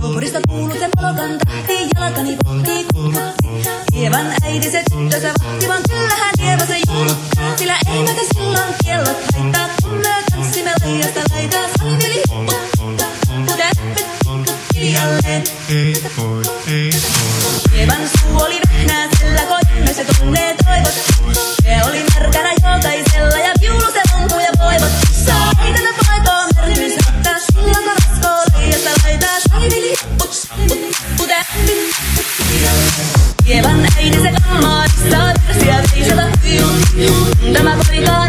Naapurista kuuluu äiti se tyttö se vahti, vaan kyllähän Kieva se julkkaa. Kievan suu oli vehnää, sillä koimme se tunnee toivot. Se oli märkänä jokaisella ja viulu se lunkuja voivot. Saa ei tätä paikkaa märkys ottaa, silloin kun raskoo laidasta laitaa. Salivili hipput, put, pudeppet Kievan äiti se kammaarissa, virsiä veisata hyjut. Tämä poika on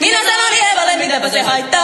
Minä sanon Eevalle, mitäpä se haittaa.